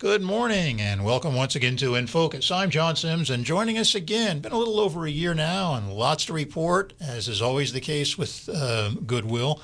Good morning and welcome once again to In Focus. I'm John Sims and joining us again, been a little over a year now and lots to report, as is always the case with uh, Goodwill.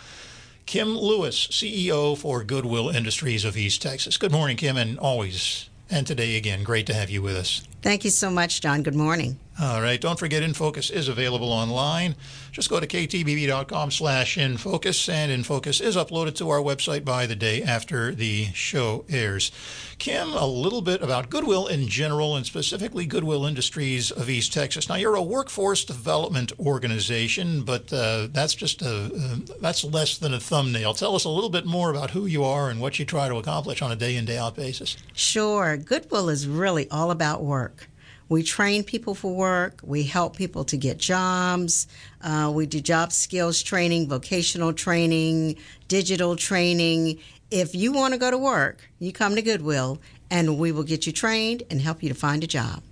Kim Lewis, CEO for Goodwill Industries of East Texas. Good morning, Kim, and always, and today again, great to have you with us. Thank you so much, John. Good morning. All right. Don't forget, InFocus is available online. Just go to ktbb.com slash InFocus, and InFocus is uploaded to our website by the day after the show airs. Kim, a little bit about Goodwill in general, and specifically Goodwill Industries of East Texas. Now, you're a workforce development organization, but uh, that's just a uh, that's less than a thumbnail. Tell us a little bit more about who you are and what you try to accomplish on a day in day out basis. Sure. Goodwill is really all about work. We train people for work. We help people to get jobs. Uh, we do job skills training, vocational training, digital training. If you want to go to work, you come to Goodwill and we will get you trained and help you to find a job.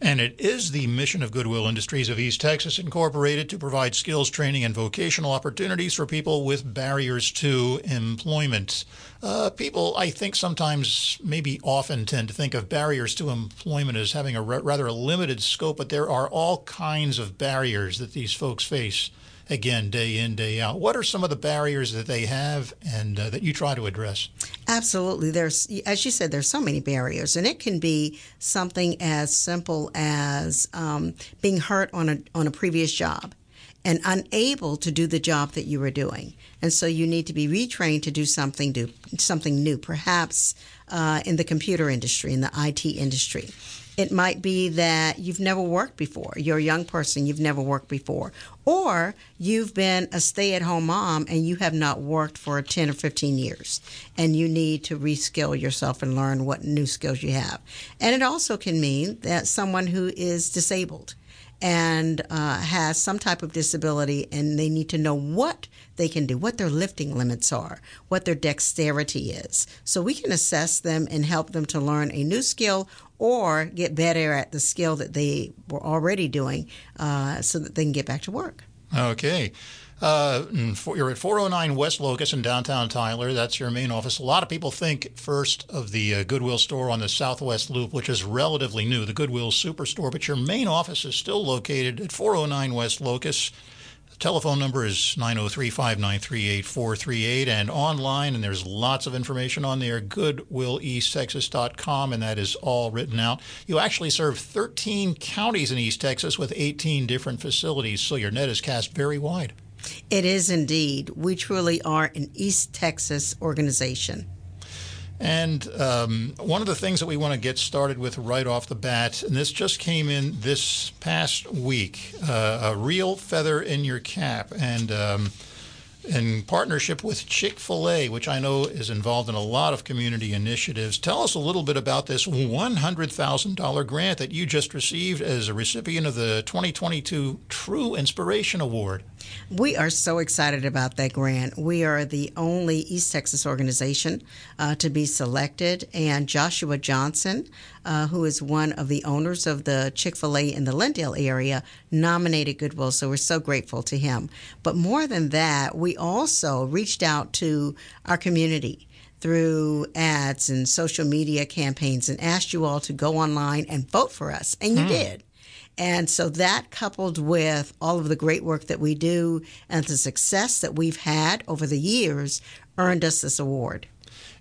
And it is the mission of Goodwill Industries of East Texas Incorporated to provide skills training and vocational opportunities for people with barriers to employment. Uh, people, I think, sometimes, maybe often, tend to think of barriers to employment as having a rather limited scope, but there are all kinds of barriers that these folks face again day in day out. What are some of the barriers that they have and uh, that you try to address? Absolutely. There's as you said there's so many barriers and it can be something as simple as um, being hurt on a on a previous job and unable to do the job that you were doing. And so you need to be retrained to do something do something new perhaps uh, in the computer industry in the IT industry it might be that you've never worked before. You're a young person, you've never worked before. Or you've been a stay at home mom and you have not worked for 10 or 15 years and you need to reskill yourself and learn what new skills you have. And it also can mean that someone who is disabled and uh, has some type of disability and they need to know what they can do, what their lifting limits are, what their dexterity is. So we can assess them and help them to learn a new skill or get better at the skill that they were already doing uh, so that they can get back to work. Okay. Uh, you're at 409 West Locust in downtown Tyler. That's your main office. A lot of people think first of the uh, Goodwill store on the Southwest Loop, which is relatively new, the Goodwill Superstore, but your main office is still located at 409 West Locust The telephone number is 903 593 8438 and online, and there's lots of information on there, goodwilleasttexas.com, and that is all written out. You actually serve 13 counties in East Texas with 18 different facilities, so your net is cast very wide. It is indeed. We truly are an East Texas organization. And um, one of the things that we want to get started with right off the bat, and this just came in this past week, uh, a real feather in your cap, and um, in partnership with Chick fil A, which I know is involved in a lot of community initiatives. Tell us a little bit about this $100,000 grant that you just received as a recipient of the 2022 True Inspiration Award. We are so excited about that grant. We are the only East Texas organization uh, to be selected, and Joshua Johnson, uh, who is one of the owners of the Chick fil A in the Lindale area, nominated Goodwill. So we're so grateful to him. But more than that, we also reached out to our community through ads and social media campaigns and asked you all to go online and vote for us. And you hmm. did. And so that coupled with all of the great work that we do and the success that we've had over the years earned us this award.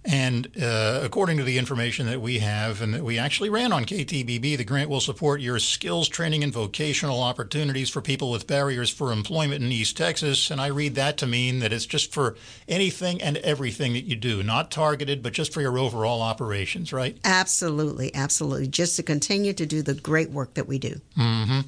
And uh, according to the information that we have and that we actually ran on KTBB, the grant will support your skills training and vocational opportunities for people with barriers for employment in East Texas. And I read that to mean that it's just for anything and everything that you do, not targeted, but just for your overall operations, right? Absolutely, absolutely. Just to continue to do the great work that we do. Mm-hmm.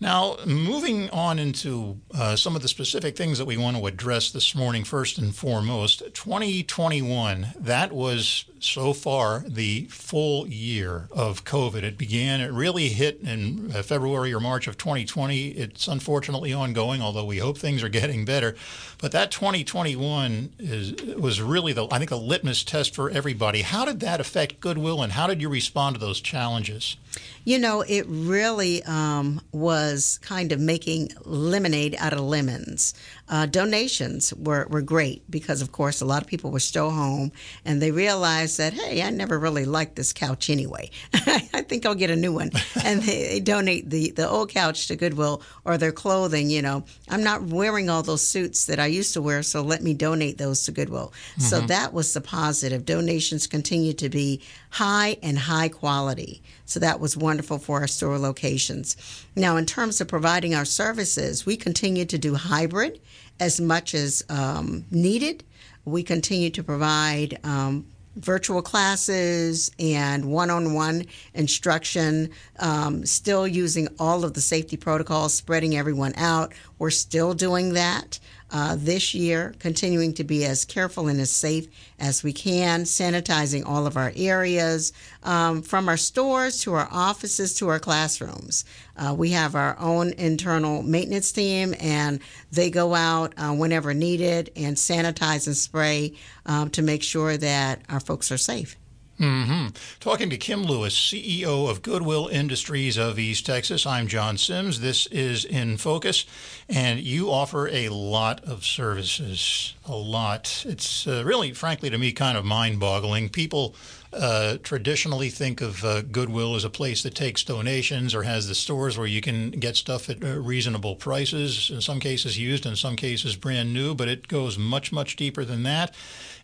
Now, moving on into uh, some of the specific things that we want to address this morning, first and foremost, 2021, that was so far the full year of COVID. It began, it really hit in uh, February or March of 2020. It's unfortunately ongoing, although we hope things are getting better. But that 2021 is, was really, the, I think, a litmus test for everybody. How did that affect Goodwill and how did you respond to those challenges? You know, it really um, was kind of making lemonade out of lemons. Uh, donations were, were great because, of course, a lot of people were still home and they realized that, hey, I never really liked this couch anyway. I think I'll get a new one. and they, they, donate the, the old couch to Goodwill or their clothing. You know, I'm not wearing all those suits that I used to wear, so let me donate those to Goodwill. Mm-hmm. So that was the positive. Donations continue to be high and high quality. So that was wonderful for our store locations. Now, in terms of providing our services, we continue to do hybrid as much as um, needed. We continue to provide um, virtual classes and one on one instruction, um, still using all of the safety protocols, spreading everyone out. We're still doing that uh, this year, continuing to be as careful and as safe as we can, sanitizing all of our areas, um, from our stores to our offices to our classrooms. Uh, we have our own internal maintenance team, and they go out uh, whenever needed and sanitize and spray um, to make sure that our folks are safe. Mm-hmm. Talking to Kim Lewis, CEO of Goodwill Industries of East Texas. I'm John Sims. This is In Focus, and you offer a lot of services. A lot. It's uh, really, frankly, to me, kind of mind boggling. People uh, traditionally think of uh, Goodwill as a place that takes donations or has the stores where you can get stuff at uh, reasonable prices, in some cases used, in some cases brand new, but it goes much, much deeper than that.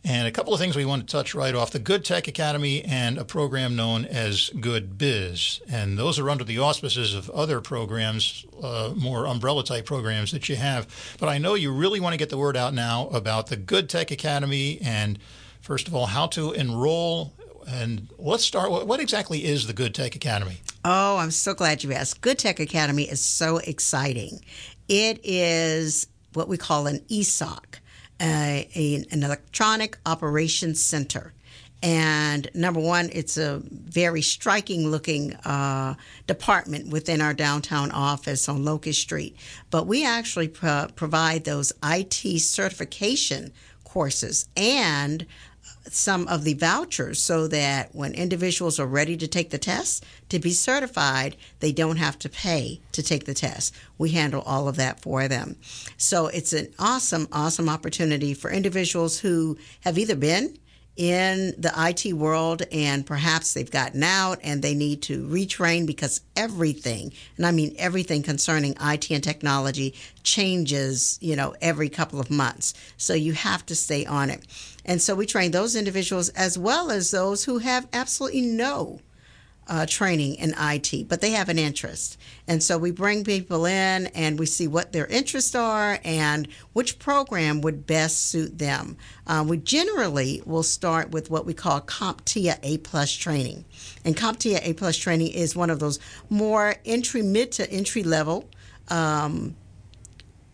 And a couple of things we want to touch right off the Good Tech Academy and a program known as Good Biz. And those are under the auspices of other programs, uh, more umbrella type programs that you have. But I know you really want to get the word out now about the Good Tech Academy and, first of all, how to enroll. And let's start. What exactly is the Good Tech Academy? Oh, I'm so glad you asked. Good Tech Academy is so exciting. It is what we call an ESOC a, a, an electronic operations center. And number one, it's a very striking looking uh, department within our downtown office on Locust Street. But we actually pro- provide those IT certification courses and some of the vouchers so that when individuals are ready to take the test to be certified, they don't have to pay to take the test. We handle all of that for them. So it's an awesome, awesome opportunity for individuals who have either been in the IT world and perhaps they've gotten out and they need to retrain because everything, and I mean everything concerning IT and technology changes, you know, every couple of months. So you have to stay on it. And so we train those individuals as well as those who have absolutely no uh, training in IT, but they have an interest. And so we bring people in and we see what their interests are and which program would best suit them. Uh, we generally will start with what we call CompTIA A plus training. And CompTIA A plus training is one of those more entry, mid to entry level um,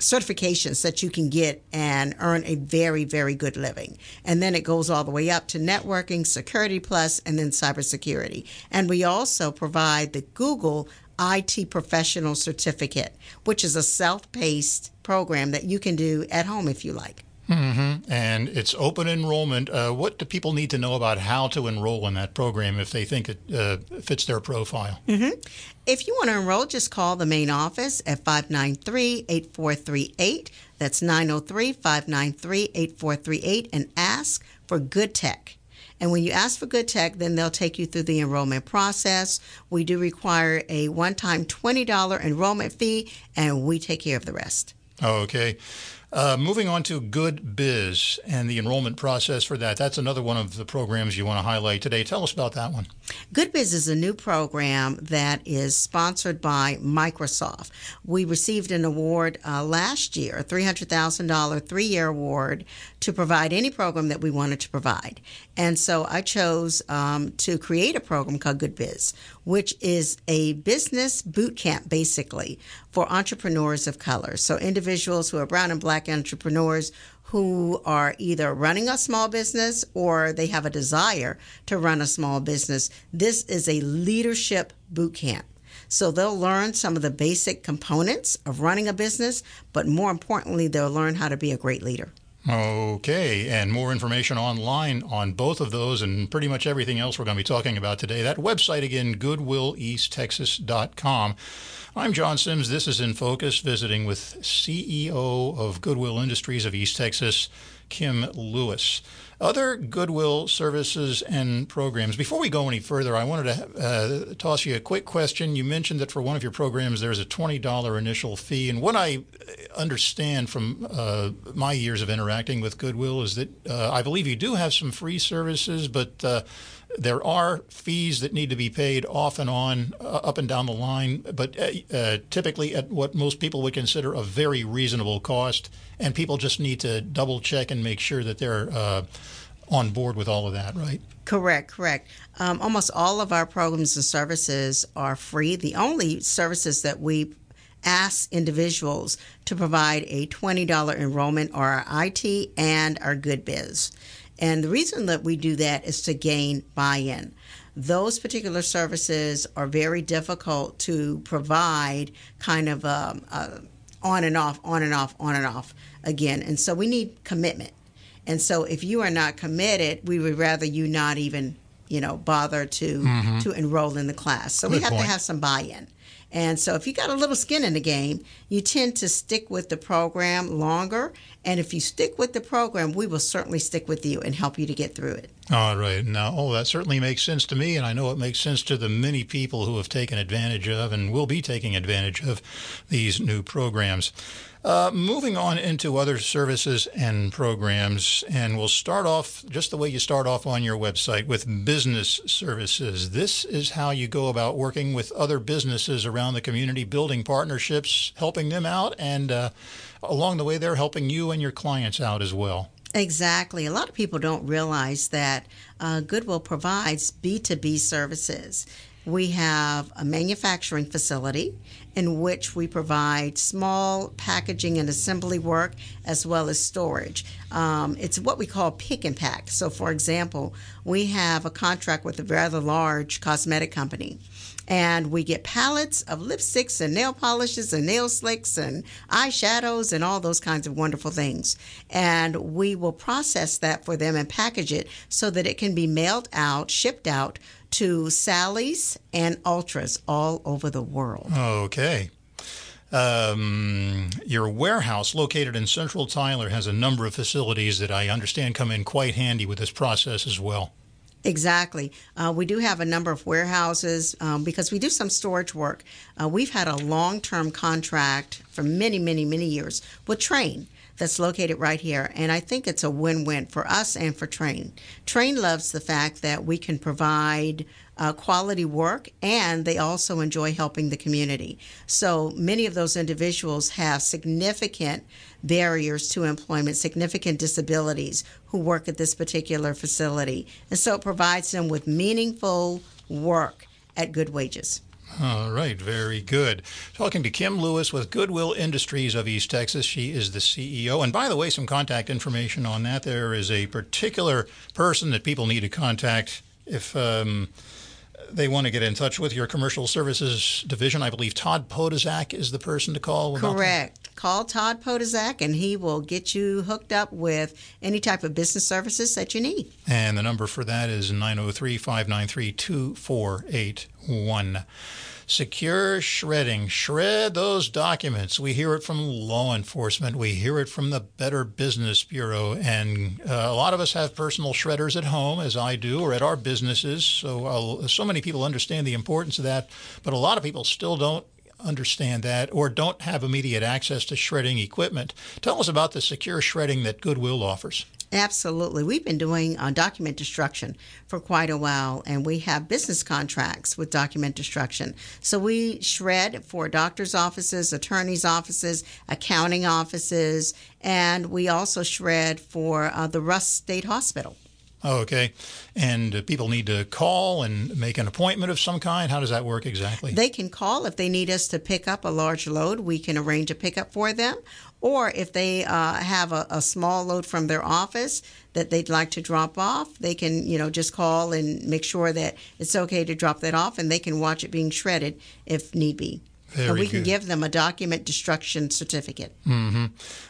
certifications that you can get and earn a very, very good living. And then it goes all the way up to networking, security plus, and then cybersecurity. And we also provide the Google IT Professional Certificate, which is a self paced program that you can do at home if you like. Mm-hmm. And it's open enrollment. Uh, what do people need to know about how to enroll in that program if they think it uh, fits their profile? Mm-hmm. If you want to enroll, just call the main office at 593 8438. That's 903 593 8438 and ask for Good Tech. And when you ask for Good Tech, then they'll take you through the enrollment process. We do require a one time $20 enrollment fee, and we take care of the rest. Okay. Uh, moving on to Good Biz and the enrollment process for that. That's another one of the programs you want to highlight today. Tell us about that one. Good Biz is a new program that is sponsored by Microsoft. We received an award uh, last year, a $300,000 three year award to provide any program that we wanted to provide. And so I chose um, to create a program called Good Biz, which is a business boot camp basically for entrepreneurs of color. So individuals who are brown and black entrepreneurs who are either running a small business or they have a desire to run a small business. This is a leadership boot camp. So they'll learn some of the basic components of running a business, but more importantly, they'll learn how to be a great leader. Okay, and more information online on both of those and pretty much everything else we're going to be talking about today. That website again, goodwilleasttexas.com. I'm John Sims. This is In Focus, visiting with CEO of Goodwill Industries of East Texas, Kim Lewis. Other Goodwill services and programs. Before we go any further, I wanted to uh, toss you a quick question. You mentioned that for one of your programs, there's a $20 initial fee. And what I understand from uh, my years of interacting with Goodwill is that uh, I believe you do have some free services, but uh, there are fees that need to be paid off and on, uh, up and down the line, but uh, uh, typically at what most people would consider a very reasonable cost. And people just need to double check and make sure that they're uh, on board with all of that, right? Correct, correct. Um, almost all of our programs and services are free. The only services that we ask individuals to provide a $20 enrollment are our IT and our Good Biz. And the reason that we do that is to gain buy in. Those particular services are very difficult to provide kind of um, uh, on and off, on and off, on and off again. And so we need commitment. And so if you are not committed, we would rather you not even, you know, bother to mm-hmm. to enroll in the class. So Good we have point. to have some buy-in. And so if you got a little skin in the game, you tend to stick with the program longer. And if you stick with the program, we will certainly stick with you and help you to get through it. All right. Now, oh, that certainly makes sense to me. And I know it makes sense to the many people who have taken advantage of and will be taking advantage of these new programs. Uh, moving on into other services and programs, and we'll start off just the way you start off on your website with business services. This is how you go about working with other businesses around the community, building partnerships, helping them out, and uh, along the way, they're helping you and your clients out as well. Exactly. A lot of people don't realize that uh, Goodwill provides B2B services. We have a manufacturing facility in which we provide small packaging and assembly work as well as storage. Um, it's what we call pick and pack. So, for example, we have a contract with a rather large cosmetic company and we get pallets of lipsticks and nail polishes and nail slicks and eyeshadows and all those kinds of wonderful things. And we will process that for them and package it so that it can be mailed out, shipped out to Sally's and Ultas all over the world. Okay. Um, your warehouse located in central Tyler has a number of facilities that I understand come in quite handy with this process as well. Exactly. Uh, we do have a number of warehouses um, because we do some storage work. Uh, we've had a long term contract for many, many, many years with Trane that's located right here. And I think it's a win win for us and for Trane. Trane loves the fact that we can provide uh, quality work and they also enjoy helping the community. So many of those individuals have significant barriers to employment, significant disabilities who work at this particular facility. And so it provides them with meaningful work at good wages. All right, very good. Talking to Kim Lewis with Goodwill Industries of East Texas. She is the CEO. And by the way, some contact information on that. There is a particular person that people need to contact if um, they want to get in touch with your commercial services division. I believe Todd Podizak is the person to call. Correct. Call Todd Podizak and he will get you hooked up with any type of business services that you need. And the number for that is 903 593 2481. Secure shredding. Shred those documents. We hear it from law enforcement. We hear it from the Better Business Bureau. And uh, a lot of us have personal shredders at home, as I do, or at our businesses. So, uh, so many people understand the importance of that. But a lot of people still don't understand that or don't have immediate access to shredding equipment. Tell us about the secure shredding that Goodwill offers. Absolutely. We've been doing uh, document destruction for quite a while, and we have business contracts with document destruction. So we shred for doctors' offices, attorneys' offices, accounting offices, and we also shred for uh, the Rusk State Hospital. Oh, okay. And people need to call and make an appointment of some kind. How does that work exactly? They can call if they need us to pick up a large load. We can arrange a pickup for them. Or if they uh, have a, a, small load from their office that they'd like to drop off, they can, you know, just call and make sure that it's okay to drop that off, and they can watch it being shredded if need be. Very and we good. can give them a document destruction certificate. Mm-hmm.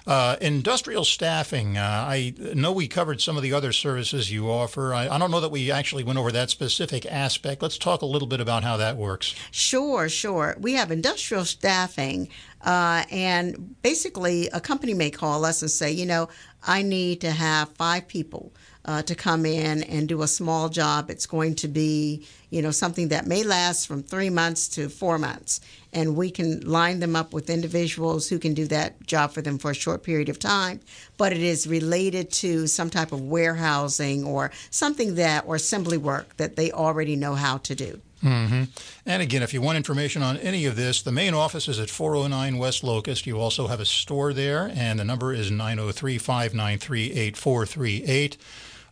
Uh, industrial staffing. Uh, I know we covered some of the other services you offer. I, I, don't know that we actually went over that specific aspect. Let's talk a little bit about how that works. Sure, sure. We have industrial staffing, uh, and basically, a company may call us and say, you know, I need to have five people uh, to come in and do a small job. It's going to be, you know, something that may last from three months to four months. And we can line them up with individuals who can do that job for them for a short period of time. But it is related to some type of warehousing or something that, or assembly work that they already know how to do. Mm-hmm. And again, if you want information on any of this, the main office is at 409 West Locust. You also have a store there, and the number is 903 593 8438.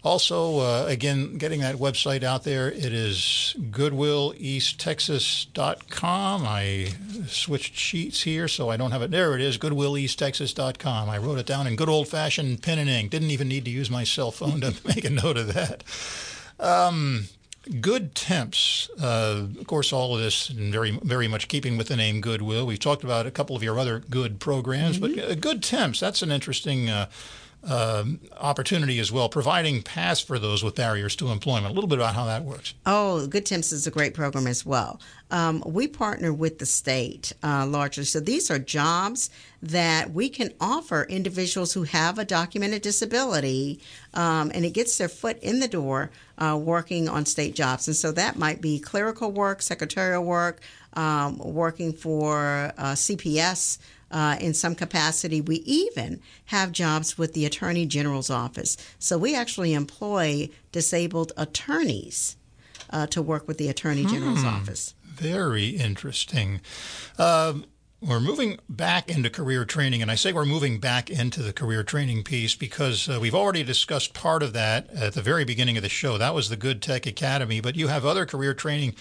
Also, uh, again, getting that website out there, it is goodwilleasttexas.com. I switched sheets here, so I don't have it. There it is, goodwilleasttexas.com. I wrote it down in good old fashioned pen and ink. Didn't even need to use my cell phone to make a note of that. Um, good temps. Uh, of course, all of this in very, very much keeping with the name Goodwill. We've talked about a couple of your other good programs, mm-hmm. but uh, good temps. That's an interesting. Uh, uh, opportunity as well, providing paths for those with barriers to employment. A little bit about how that works. Oh, Good Temps is a great program as well. Um, we partner with the state uh, largely. So these are jobs that we can offer individuals who have a documented disability, um, and it gets their foot in the door uh, working on state jobs. And so that might be clerical work, secretarial work, um, working for uh, CPS uh, in some capacity. We even have jobs with the Attorney General's office. So we actually employ disabled attorneys uh, to work with the Attorney General's hmm. office. Very interesting. Um, we're moving back into career training, and I say we're moving back into the career training piece because uh, we've already discussed part of that at the very beginning of the show. That was the Good Tech Academy, but you have other career training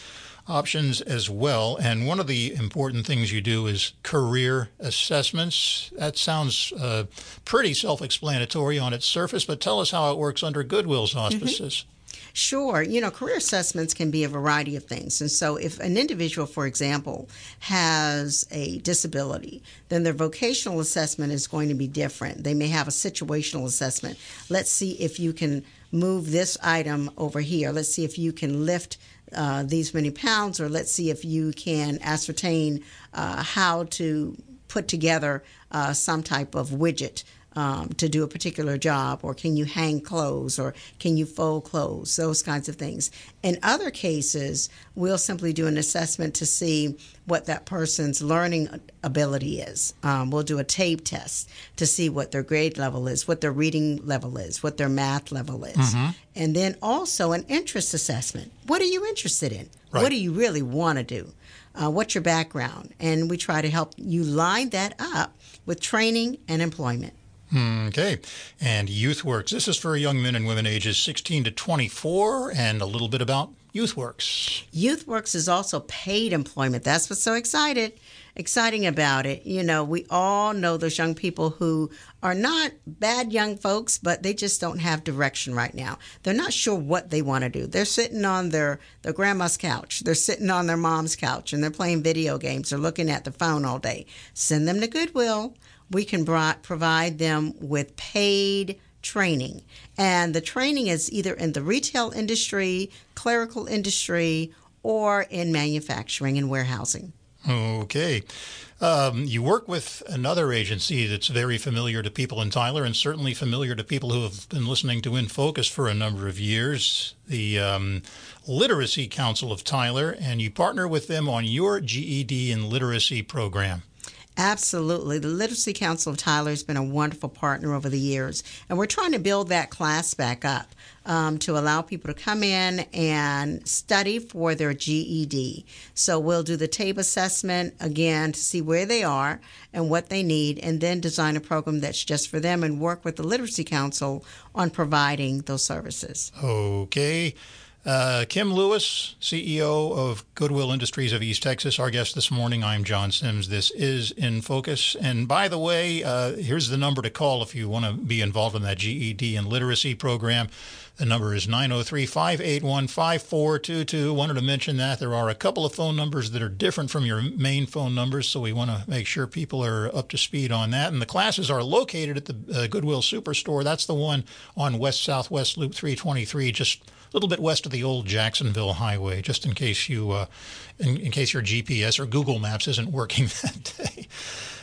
options as well. And one of the important things you do is career assessments. That sounds uh, pretty self explanatory on its surface, but tell us how it works under Goodwill's auspices. Mm-hmm. Sure. You know, career assessments can be a variety of things. And so, if an individual, for example, has a disability, then their vocational assessment is going to be different. They may have a situational assessment. Let's see if you can move this item over here. Let's see if you can lift uh, these many pounds, or let's see if you can ascertain uh, how to put together uh, some type of widget um, to do a particular job, or can you hang clothes, or can you fold clothes, those kinds of things. In other cases, we'll simply do an assessment to see what that person's learning ability is. Um, we'll do a TABE test to see what their grade level is, what their reading level is, what their math level is. Mm-hmm. And then also an interest assessment. What are you interested in? Right. What do you really want to do? Uh, what's your background? And we try to help you line that up with training and employment. Okay. And YouthWorks. This is for young men and women ages 16 to 24 and a little bit about YouthWorks. YouthWorks is also paid employment. That's what's so excited, exciting about it. You know, we all know those young people who are not bad young folks, but they just don't have direction right now. They're not sure what they want to do. They're sitting on their, their grandma's couch. They're sitting on their mom's couch and they're playing video games. They're looking at the phone all day. Send them to Goodwill we can provide them with paid training. And the training is either in the retail industry, clerical industry, or in manufacturing and warehousing. Okay. Um, you work with another agency that's very familiar to people in Tyler and certainly familiar to people who have been listening to In Focus for a number of years, the um, Literacy Council of Tyler, and you partner with them on your GED and literacy program. Absolutely. The Literacy Council of Tyler has been a wonderful partner over the years, and we're trying to build that class back up um, to allow people to come in and study for their GED. So we'll do the TABE assessment again to see where they are and what they need, and then design a program that's just for them and work with the Literacy Council on providing those services. Okay. Uh, Kim Lewis, CEO of Goodwill Industries of East Texas, our guest this morning. I'm John Sims. This is In Focus. And by the way, uh, here's the number to call if you want to be involved in that GED and literacy program. The number is 903 581 5422. Wanted to mention that there are a couple of phone numbers that are different from your main phone numbers, so we want to make sure people are up to speed on that. And the classes are located at the uh, Goodwill Superstore. That's the one on West Southwest Loop 323, just a little bit west of the old Jacksonville Highway, just in case you, uh, in, in case your GPS or Google Maps isn't working that day.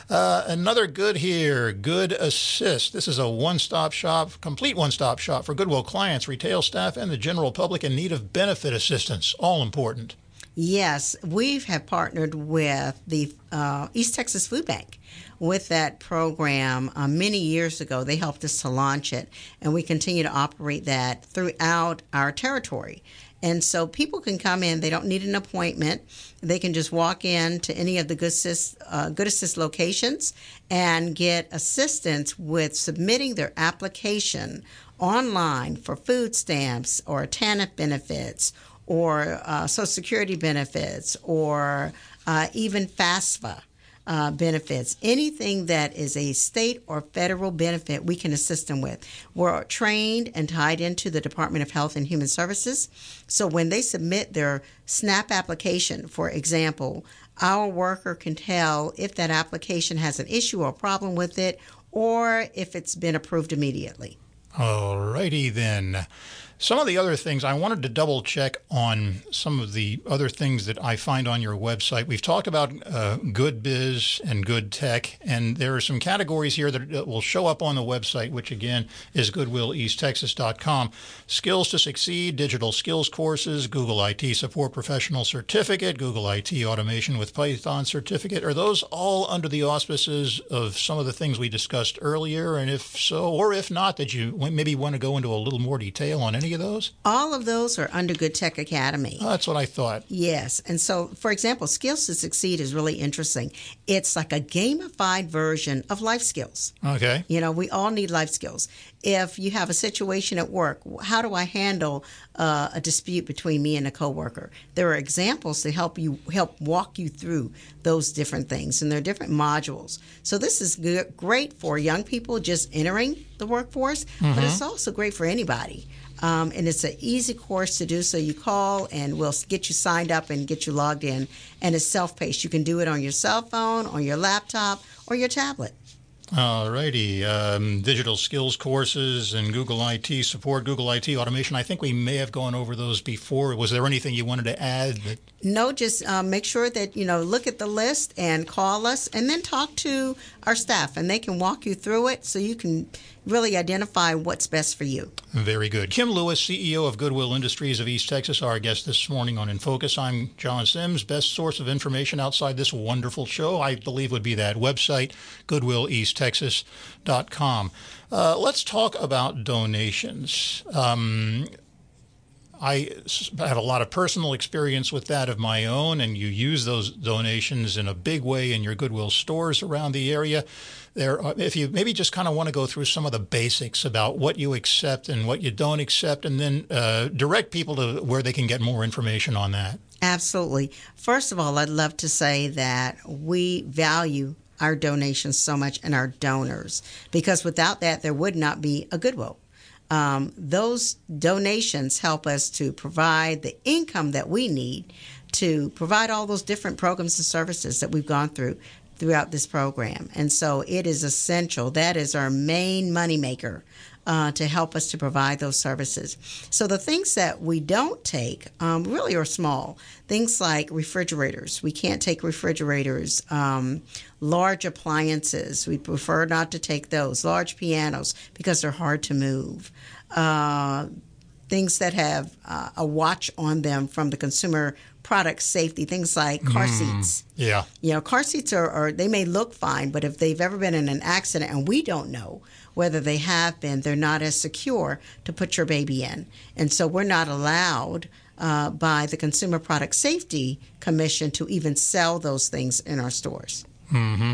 Uh, another good here, Good Assist. This is a one stop shop, complete one stop shop for Goodwill clients, retail staff, and the general public in need of benefit assistance. All important. Yes, we have partnered with the uh, East Texas Food Bank with that program uh, many years ago. They helped us to launch it, and we continue to operate that throughout our territory. And so people can come in, they don't need an appointment. They can just walk in to any of the Good Assist, uh, Good Assist locations and get assistance with submitting their application online for food stamps or TANF benefits or uh, Social Security benefits or uh, even FAFSA uh, benefits, anything that is a state or federal benefit, we can assist them with. We're trained and tied into the Department of Health and Human Services. So when they submit their SNAP application, for example, our worker can tell if that application has an issue or problem with it or if it's been approved immediately. All righty then. Some of the other things I wanted to double check on some of the other things that I find on your website. We've talked about uh, good biz and good tech, and there are some categories here that will show up on the website, which again is goodwilleasttexas.com. Skills to succeed, digital skills courses, Google IT support professional certificate, Google IT automation with Python certificate. Are those all under the auspices of some of the things we discussed earlier? And if so, or if not, did you maybe want to go into a little more detail on any of those? All of those are under Good Tech Academy. Oh, that's what I thought. Yes. And so, for example, Skills to Succeed is really interesting. It's like a gamified version of life skills. Okay. You know, we all need life skills. If you have a situation at work, how do I handle uh, a dispute between me and a coworker? There are examples to help you help walk you through those different things, and there are different modules. So this is good, great for young people just entering the workforce, mm-hmm. but it's also great for anybody. Um, and it's an easy course to do. So you call and we'll get you signed up and get you logged in. And it's self paced. You can do it on your cell phone, on your laptop, or your tablet. All righty. Um, digital skills courses and Google IT support, Google IT automation. I think we may have gone over those before. Was there anything you wanted to add? That- no, just um, make sure that, you know, look at the list and call us and then talk to our staff and they can walk you through it so you can really identify what's best for you. Very good. Kim Lewis, CEO of Goodwill Industries of East Texas, our guest this morning on In Focus. I'm John Sims. Best source of information outside this wonderful show, I believe, would be that website, goodwilleasttexas.com. Uh, let's talk about donations. Um, I have a lot of personal experience with that of my own, and you use those donations in a big way in your Goodwill stores around the area. There if you maybe just kind of want to go through some of the basics about what you accept and what you don't accept and then uh, direct people to where they can get more information on that. Absolutely. First of all i'd love to say that we value our donations so much and our donors because without that there would not be a goodwill um, those donations help us to provide the income that we need to provide all those different programs and services that we've gone through throughout this program. And so it is essential. That is our main moneymaker uh, to help us to provide those services. So the things that we don't take um, really are small. Things like refrigerators. We can't take refrigerators. Um, large appliances. We prefer not to take those. Large pianos because they're hard to move. Uh, things that have uh, a watch on them from the consumer product safety, things like car mm, seats. Yeah. You know, car seats are, are, they may look fine, but if they've ever been in an accident and we don't know whether they have been, they're not as secure to put your baby in. And so we're not allowed uh, by the Consumer Product Safety Commission to even sell those things in our stores. Mm-hmm.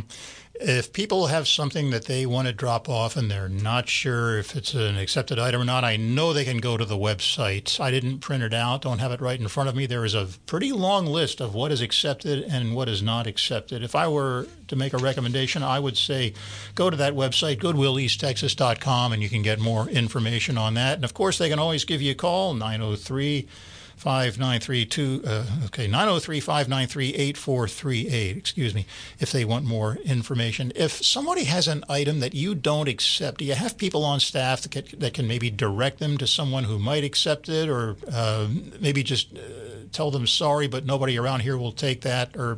If people have something that they want to drop off and they're not sure if it's an accepted item or not, I know they can go to the website. I didn't print it out, don't have it right in front of me. There is a pretty long list of what is accepted and what is not accepted. If I were to make a recommendation, I would say go to that website, goodwilleasttexas.com, and you can get more information on that. And of course, they can always give you a call, 903- 5932 uh, okay 903-593-8438 excuse me if they want more information. If somebody has an item that you don't accept do you have people on staff that can, that can maybe direct them to someone who might accept it? Or uh, maybe just uh, tell them sorry but nobody around here will take that? Or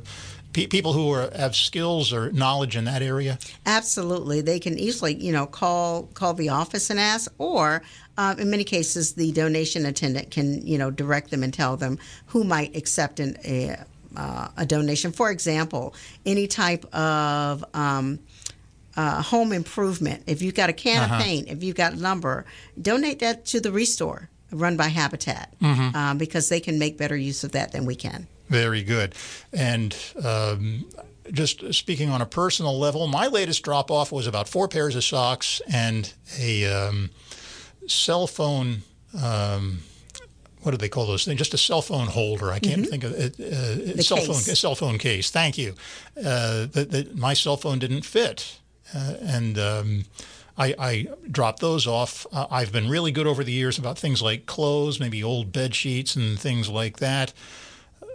people who are, have skills or knowledge in that area? Absolutely, they can easily, you know, call call the office and ask, or uh, in many cases, the donation attendant can, you know, direct them and tell them who might accept an, a uh, a donation. For example, any type of um, uh, home improvement. If you've got a can uh-huh. of paint, if you've got lumber, donate that to the restore run by Habitat mm-hmm. Um, because they can make better use of that than we can. Very good. And um, just speaking on a personal level, my latest drop off was about four pairs of socks and a um, cell phone. Um, what do they call those things? Just a cell phone holder. I can't mm-hmm. think of it. Uh, cell case. phone, a cell phone case. Thank you. Uh, that, that my cell phone didn't fit, uh, and um, I, I dropped those off. Uh, I've been really good over the years about things like clothes, maybe old bed sheets and things like that.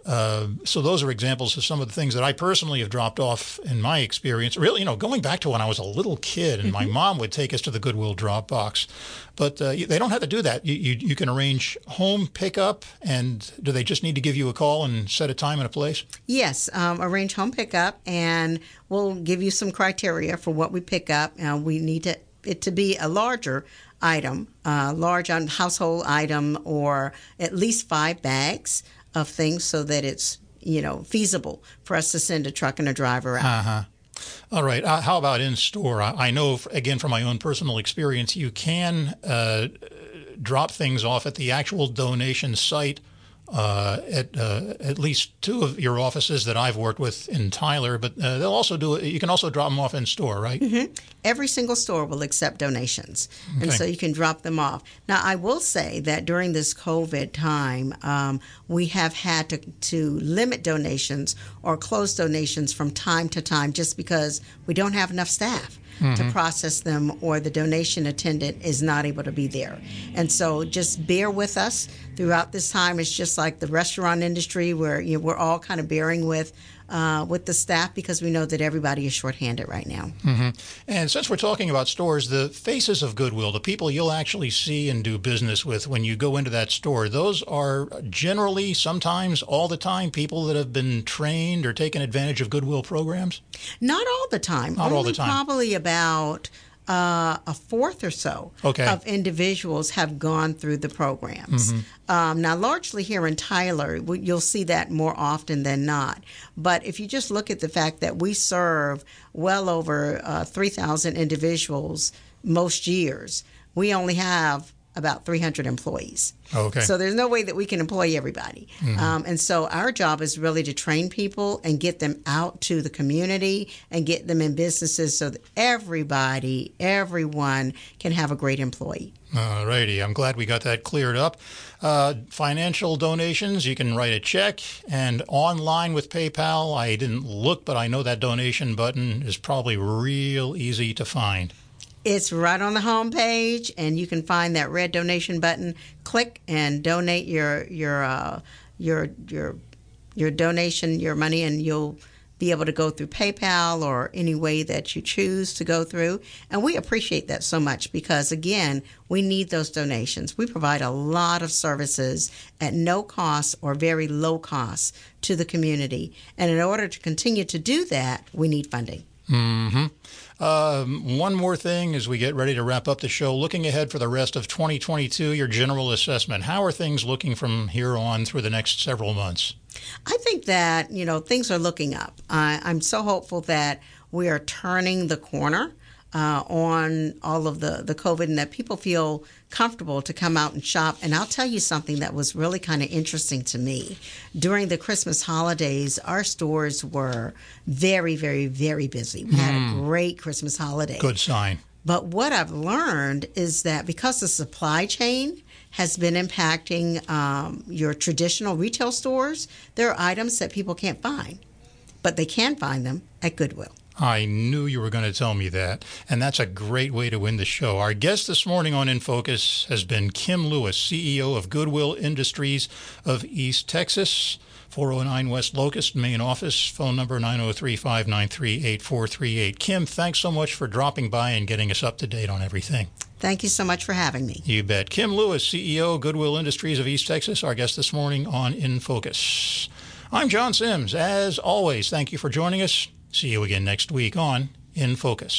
Uh, so those are examples of some of the things that I personally have dropped off in my experience. Really, you know, going back to when I was a little kid and mm-hmm. my mom would take us to the Goodwill drop box, but uh, they don't have to do that. You, you, you can arrange home pickup, and do they just need to give you a call and set a time and a place? Yes, um, arrange home pickup, and we'll give you some criteria for what we pick up. Uh, we need to, it to be a larger item, uh, large household item, or at least five bags of things so that it's you know feasible for us to send a truck and a driver out. Uh-huh. All right. Uh, how about in store? I, I, know, again, from my own personal experience, you can uh, drop things off at the actual donation site uh, at uh, at least two of your offices that I've worked with in Tyler, but uh, they'll also do it. You can also drop them off in store, right? Mm-hmm. Every single store will accept donations, okay. and so you can drop them off. Now, I will say that during this COVID time, um, we have had to to limit donations or close donations from time to time, just because we don't have enough staff mm-hmm. to process them or the donation attendant is not able to be there. And so just bear with us throughout this time. It's just like the restaurant industry where you know, we're all kind of bearing with uh, with the staff because we know that everybody is shorthanded right now. Mm-hmm. And since we're talking about stores, the faces of Goodwill, the people you'll actually see and do business with when you go into that store, those are generally, sometimes, all the time, people that have been trained or taken advantage of Goodwill programs? Not all the time. Not Only all the time. Probably about uh, a fourth or so okay. of individuals have gone through the programs. Mm-hmm. Um, now, largely here in Tyler, you'll see that more often than not. But if you just look at the fact that we serve well over uh, 3,000 individuals most years, we only have about 300 employees. Okay. So there's no way that we can employ everybody. Mm-hmm. Um, and so our job is really to train people and get them out to the community and get them in businesses so that everybody, everyone can have a great employee. All righty. I'm glad we got that cleared up. Uh, financial donations, you can write a check and online with PayPal. I didn't look, but I know that donation button is probably real easy to find. It's right on the home page, and you can find that red donation button. Click and donate your your uh, your your your donation, your money, and you'll be able to go through PayPal or any way that you choose to go through. And we appreciate that so much because, again, we need those donations. We provide a lot of services at no cost or very low cost to the community. And in order to continue to do that, we need funding. Mm-hmm. Um, one more thing as we get ready to wrap up the show. Looking ahead for the rest of 2022, your general assessment. How are things looking from here on through the next several months? I think that, you know, things are looking up. I'm so hopeful that we are turning the corner. Uh, on all of the, the COVID and that people feel comfortable to come out and shop. And I'll tell you something that was really kind of interesting to me. During the Christmas holidays, our stores were very, very, very busy. We had a great Christmas holiday. Good sign. But what I've learned is that because the supply chain has been impacting um, your traditional retail stores, there are items that people can't find, but they can find them at Goodwill. I knew you were going to tell me that, and that's a great way to win the show. Our guest this morning on In Focus has been Kim Lewis, CEO of Goodwill Industries of East Texas. 409 West Locust, main office, phone number 903 593 8438. Kim, thanks so much for dropping by and getting us up to date on everything. Thank you so much for having me. You bet. Kim Lewis, CEO, Goodwill Industries of East Texas, our guest this morning on In Focus. I'm John Sims. As always, thank you for joining us. See you again next week on In Focus.